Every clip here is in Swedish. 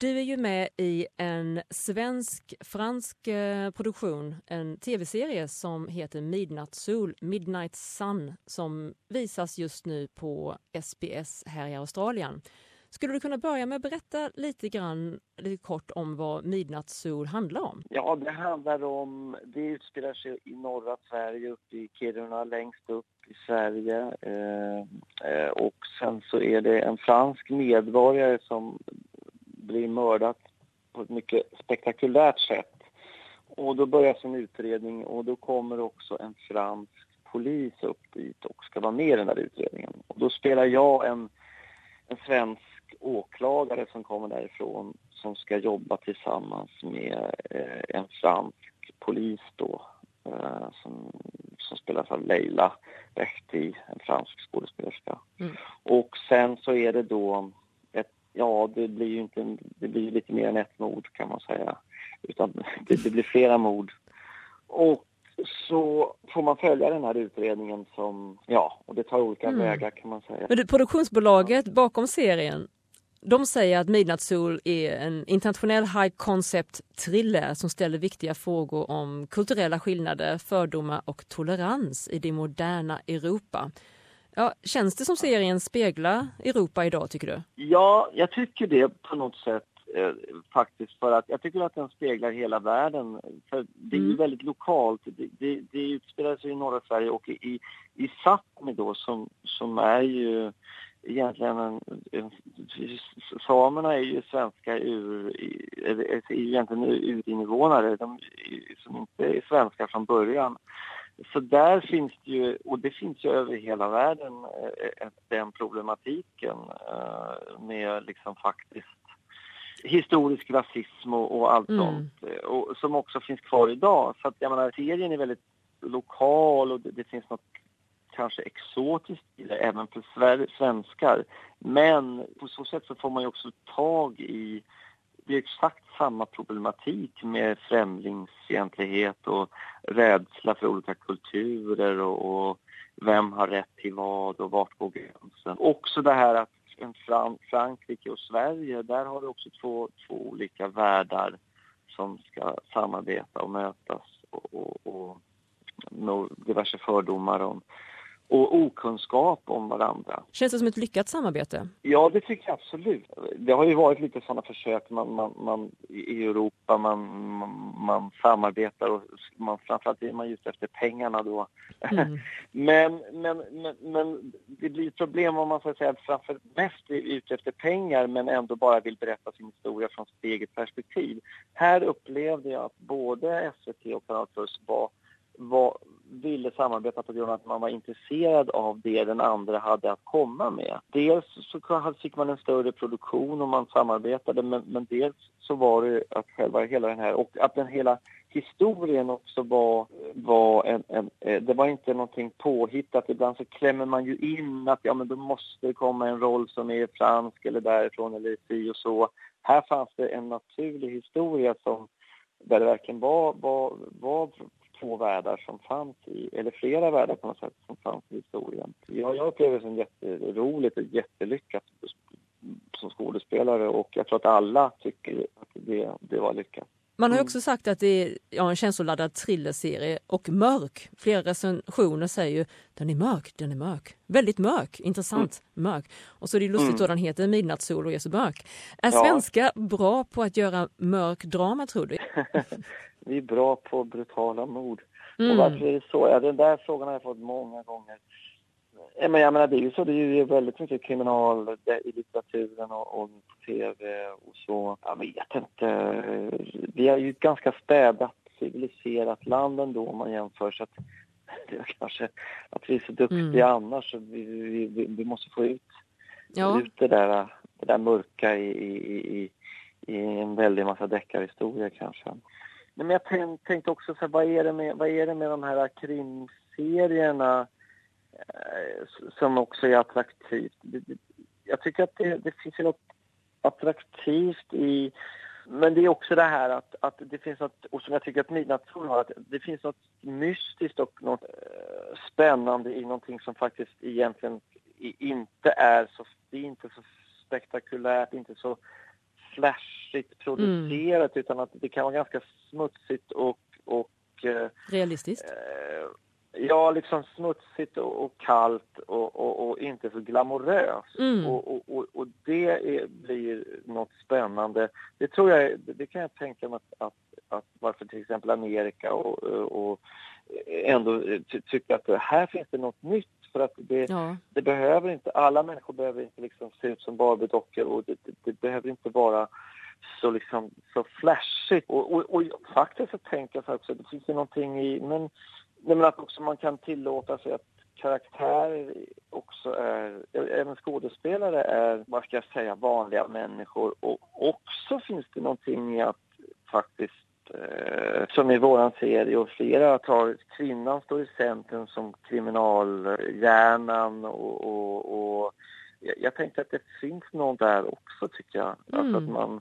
Du är ju med i en svensk-fransk eh, produktion, en tv-serie som heter Midnight Soul, Midnight Sun, som visas just nu på SBS här i Australien. Skulle du kunna börja med att berätta lite grann, lite kort om vad Midnight Soul handlar om? Ja, det handlar om, det utspelar sig i norra Sverige, uppe i Kiruna, längst upp i Sverige. Eh, eh, och sen så är det en fransk medborgare som blir mördad på ett mycket spektakulärt sätt. Och då börjar en utredning och då kommer också en fransk polis upp dit och ska vara med i den där utredningen. Och då spelar jag en, en svensk åklagare som kommer därifrån som ska jobba tillsammans med eh, en fransk polis då eh, som, som spelas av Leila Rehti, en fransk skådespelerska. Mm. Och sen så är det då Ja, det blir ju inte, det blir lite mer än ett mord kan man säga. Utan det, det blir flera mord. Och så får man följa den här utredningen som, ja, och det tar olika mm. vägar kan man säga. Men du, produktionsbolaget bakom serien, de säger att Midnight Soul är en internationell high concept thriller som ställer viktiga frågor om kulturella skillnader, fördomar och tolerans i det moderna Europa. Ja, känns det som serien speglar Europa idag tycker du? Ja, jag tycker det på något sätt eh, faktiskt för att jag tycker att den speglar hela världen. För det är ju mm. väldigt lokalt. Det, det, det utspelar sig i norra Sverige och i, i Sápmi då som, som är ju egentligen en, en, samerna är ju svenska ur, är egentligen urinvånare de, som inte är svenskar från början. Så där finns det ju, och det finns ju över hela världen, eh, den problematiken eh, med liksom faktiskt historisk rasism och, och allt mm. sånt, och, som också finns kvar idag. Så att jag menar, serien är väldigt lokal och det, det finns något kanske exotiskt i det, även för svenskar. Men på så sätt så får man ju också tag i det är exakt samma problematik med främlingsfientlighet och rädsla för olika kulturer och, och, vem har rätt till vad och vart går gränsen. Också det här att Fran Frankrike och Sverige, där har vi också två, två olika världar som ska samarbeta och mötas och, och, och diverse fördomar om och okunskap om varandra. Känns det som ett lyckat samarbete? Ja, det tycker jag absolut. Det har ju varit lite sådana försök man, man, man, i Europa, man, man, man samarbetar och man, framförallt är man just efter pengarna då. Mm. men, men, men, men det blir ett problem om man så att säga framför mest är ute efter pengar men ändå bara vill berätta sin historia från sitt eget perspektiv. Här upplevde jag att både SVT och Kanal Plus var var, ville samarbeta på grund av att man var intresserad av det den andra hade att komma med. Dels så fick man en större produktion om man samarbetade men, men dels så var det att själva hela den här och att den hela historien också var, var en, en, eh, det var inte någonting påhittat. Ibland så klämmer man ju in att ja men då måste det komma en roll som är fransk eller därifrån eller si och så. Här fanns det en naturlig historia som där det verkligen var, var, var två världar som fanns i, eller flera världar på något sätt som fanns i historien. Ja, jag upplever det som jätteroligt och jättelyckat som skådespelare och jag tror att alla tycker att det, det var lyckat. Man har mm. också sagt att det är ja, en känsloladdad thrillerserie och mörk. Flera recensioner säger ju den är mörk, den är mörk. Väldigt mörk, intressant, mm. mörk. Och så är det lustigt mm. då den heter Midnattssol och är så mörk. Är ja. svenska bra på att göra mörk drama tror du? vi är bra på brutala mord. Mm. Och varför är det så? Ja, den där frågan har jag fått många gånger. Men jag menar, det är ju så, det är ju väldigt mycket kriminal i litteraturen och, och tv och så. Jag vet inte. Vi är ju ett ganska städat, civiliserat land ändå om man jämför så att det är kanske att vi är så duktiga mm. annars så vi, vi, vi, måste få ut, ja. ut det, där, det där mörka i, i, i, i en väldig massa deckarhistorier kanske. Nej, Men jag tänkte tänkt också så här, vad är det med, vad är det med de här krimserierna eh, som också är attraktivt? Jag tycker att det, det finns något attraktivt i men det är också det här att, att det finns något, och som jag tycker att Midnattssol har, att det finns något mystiskt och något eh, spännande i någonting som faktiskt egentligen inte är så, det är inte så spektakulärt, inte så flashigt producerat mm. utan att det kan vara ganska smutsigt och, och Realistiskt? Eh, Ja, liksom smutsigt och, och kallt och, och, och, inte så glamoröst. Mm. Och, och, och, det är, blir något spännande. Det tror jag, det kan jag tänka mig att, att, att varför till exempel Amerika och ändå ty, tycker att här finns det något nytt. För att det, ja. det behöver inte, alla människor behöver inte liksom se ut som Barbie-dockor och det, det, det behöver inte vara så liksom så flashigt. Och, och, och faktiskt så tänker jag så också, det finns ju någonting i, men men att också man kan tillåta sig att karaktärer också är, även skådespelare är, vad ska jag säga, vanliga människor. Och också finns det någonting i att faktiskt eh, som i våran serie och flera tar, kvinnan står i centrum som kriminalhjärnan och, och, och jag, tänkte att det finns något där också tycker jag. Mm. Alltså att man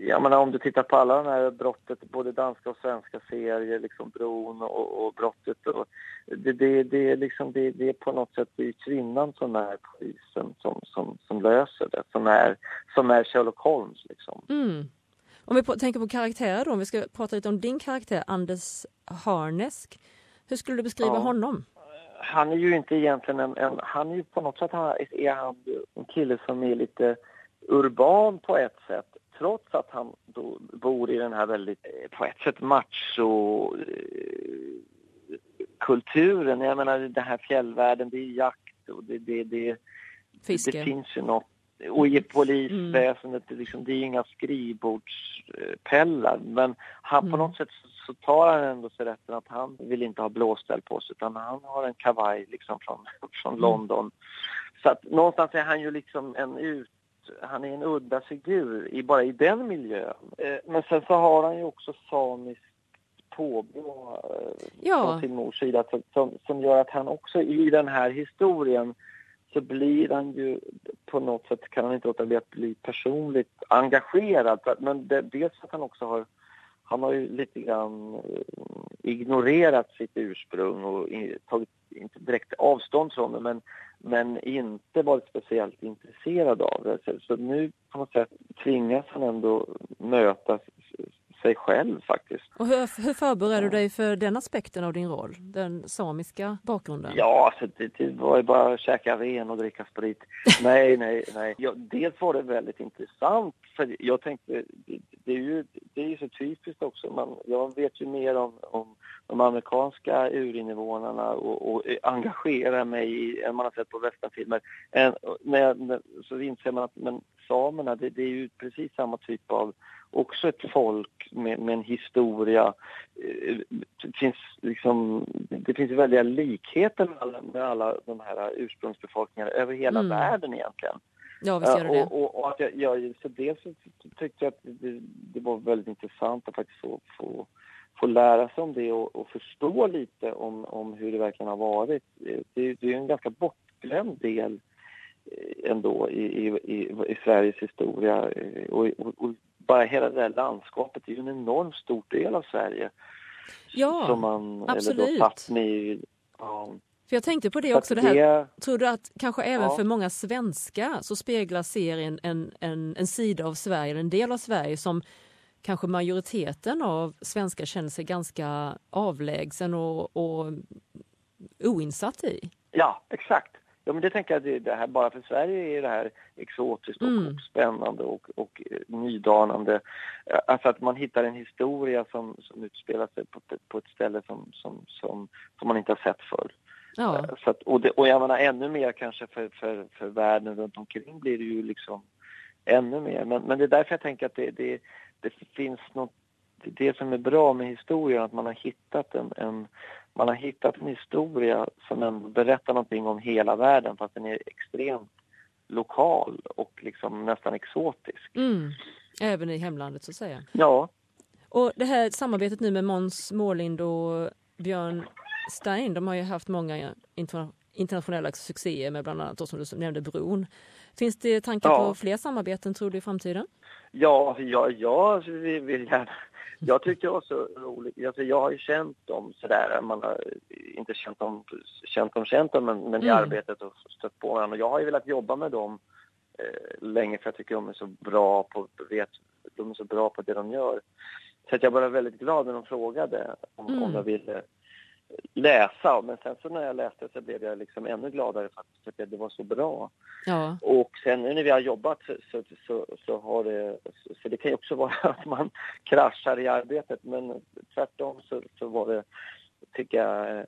jag menar om du tittar på alla de här brottet, både danska och svenska serier, liksom Bron och, och brottet. Och det, det, det, är liksom, det, det är på något sätt det är kvinnan som är polisen som, som, som löser det, som är, som är Sherlock Holmes. Liksom. Mm. Om vi tänker på karaktärer då, om vi ska prata lite om din karaktär Anders Harnesk. Hur skulle du beskriva ja. honom? Han är ju inte egentligen en, en han är ju på något sätt han, är han en kille som är lite urban på ett sätt trots att han bor i den här väldigt, eh, på ett sätt macho eh, kulturen. Jag menar den här fjällvärlden, det är jakt och det, det, det, det finns ju något. Och i polisväsendet, mm. liksom, det är inga skrivbordspellar. Men han, mm. på något sätt så tar han ändå sig rätten att han vill inte ha blåställ på sig utan han har en kavaj liksom från, från mm. London. Så att någonstans är han ju liksom en ut han är en udda figur i, bara i den miljön. Eh, men sen så har han ju också samiskt påbrå eh, ja. från sin mors sida som, som gör att han också i den här historien så blir han ju på något sätt kan han inte låta bli att bli personligt engagerad. Men det, dels att han också har han har ju lite grann eh, ignorerat sitt ursprung och tagit inte direkt avstånd från det men, men inte varit speciellt intresserad av det. Så, så nu på något sätt tvingas han ändå möta sig själv faktiskt. Och hur, hur förbereder du dig för den aspekten av din roll, den samiska bakgrunden? Ja, alltså det, det var ju bara att käka ren och dricka sprit. nej, nej, nej. Ja, dels var det väldigt intressant för jag tänkte, det, det är ju det är så typiskt också. Man, jag vet ju mer om, om de amerikanska urinvånarna och, och engagerar mig i, än man har sett på västernfilmer. så inser man att men samerna, det, det, är ju precis samma typ av, också ett folk med, med en historia. Eh, det finns liksom, det finns väldiga likheter med alla, med alla de här ursprungsbefolkningarna över hela mm. världen egentligen. Ja, visst gör det och, och, och, att jag, jag, så dels så tyckte jag att det, det var väldigt intressant att faktiskt få, få, få lära sig om det och, och, förstå lite om, om hur det verkligen har varit. Det, det är en ganska bortglömd del eh, ändå i, i, i, Sveriges historia och, och, bara hela det där landskapet är ju en enormt stor del av Sverige. Ja, som man, absolut. Eller då, med, ja, för jag tänkte på det också, det här, tror du att kanske även ja. för många svenskar så speglar serien en, en, en sida av Sverige, en del av Sverige som kanske majoriteten av svenskar känner sig ganska avlägsen och, och oinsatt i? Ja, exakt. Ja, men det tänker jag, det, det här, bara för Sverige är det här exotiskt och, mm. spännande och, och eh, nydanande. Alltså att man hittar en historia som, som utspelar sig på, på ett ställe som, som, som, som man inte har sett förr. Ja. Eh, så att, och, det, och jag menar ännu mer kanske för, för, för världen runt omkring blir det ju liksom ännu mer. Men, men det är därför jag tänker att det, det, det finns något, det som är bra med historien, att man har hittat en, en man har hittat en historia som ändå berättar någonting om hela världen fast den är extremt lokal och liksom nästan exotisk. Mm. Även i hemlandet så att säga. Ja. Och det här samarbetet nu med Måns Mårlind och Björn Stein, de har ju haft många internationella succéer med bland annat, då, som du nämnde, Bron. Finns det tankar ja. på fler samarbeten tror du i framtiden? Ja, ja, ja vill gärna. Jag tyckte det var så roligt. Alltså, jag har ju känt dem sådär, man har inte känt dem, känt dem, känt dem men, men mm. i arbetet och stött på varandra. Jag har ju velat jobba med dem eh, länge för jag tycker de är så bra på, vet, de är så bra på det de gör. Så jag var väldigt glad när de frågade om, mm. om jag ville läsa. Men sen så när jag läste så blev jag liksom ännu gladare för att det var så bra. Ja. Och sen när vi har jobbat så, så, så, så har det... Så det kan ju också vara att man kraschar i arbetet men tvärtom så, så var det, tycker jag,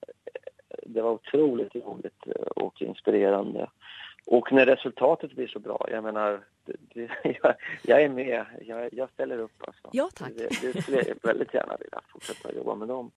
det var otroligt roligt och inspirerande. Och när resultatet blir så bra, jag menar, det, det, jag, jag, är med, jag, jag, ställer upp alltså. Ja tack. Det, det skulle jag väldigt gärna vilja fortsätta jobba med dem.